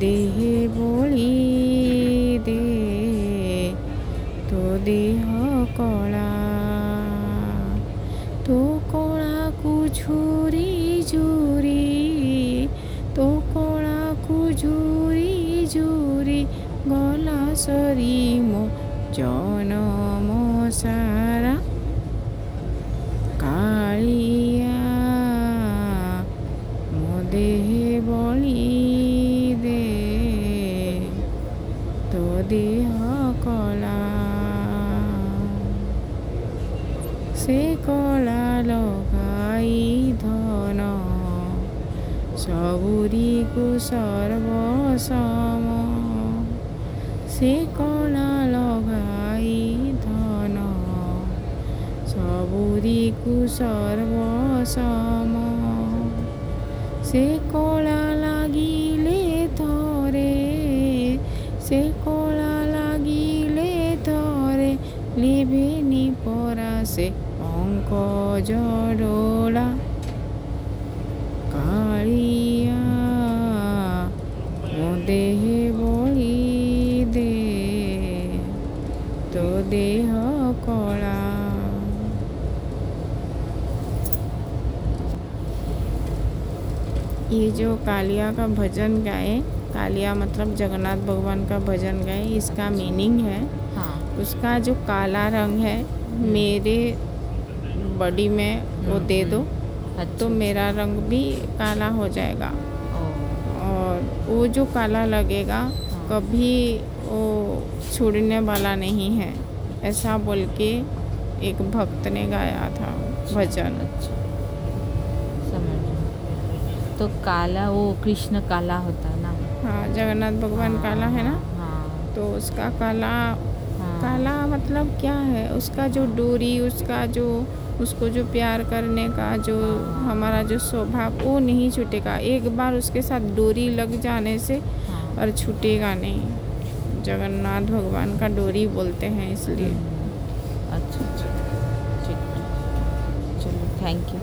ଦେହେ ବଳି ଦେ ତୋ ଦେହ କଳା। ତୋ କଳାକୁ ଝୁରି ଝୁରି ତୋ କଳାକୁ ଝୁରି ଝୁରି ଗଲା ସରି ମୋ ଜନମ ସାରା। କାଳିଆ ମୋ ଦେହେ ବଳି দিহ কলা সে কলা লগাই ধন সবুরিকু সর্বসম সে কলা লগাই ধন সবুরিকু সর্বসম সে কলা লাগিলে ধরে সে পরাসে পঙ্কজ ডোলা কালিয়া দেহে বলি দে তো দেহ কলা ये जो कालिया का भजन गाए, कालिया मतलब जगन्नाथ भगवान का भजन गाए, इसका मीनिंग है। हाँ। उसका जो काला रंग है मेरे बॉडी में वो दे दो अच्छा तो मेरा रंग भी काला हो जाएगा। और वो जो काला लगेगा कभी वो छूटने वाला नहीं है ऐसा बोल के एक भक्त ने गाया था भजन। अच्छा समझ तो काला वो कृष्ण काला होता है ना? हाँ जगन्नाथ भगवान हाँ, काला है ना? हाँ तो उसका काला हाँ काला मतलब क्या है? उसका जो डोरी उसका जो उसको जो प्यार करने का जो हमारा जो स्वभाव वो नहीं छूटेगा। एक बार उसके साथ डोरी लग जाने से हाँ। और छूटेगा नहीं। जगन्नाथ भगवान का डोरी बोलते हैं इसलिए। अच्छा अच्छा। ठीक चलो थैंक यू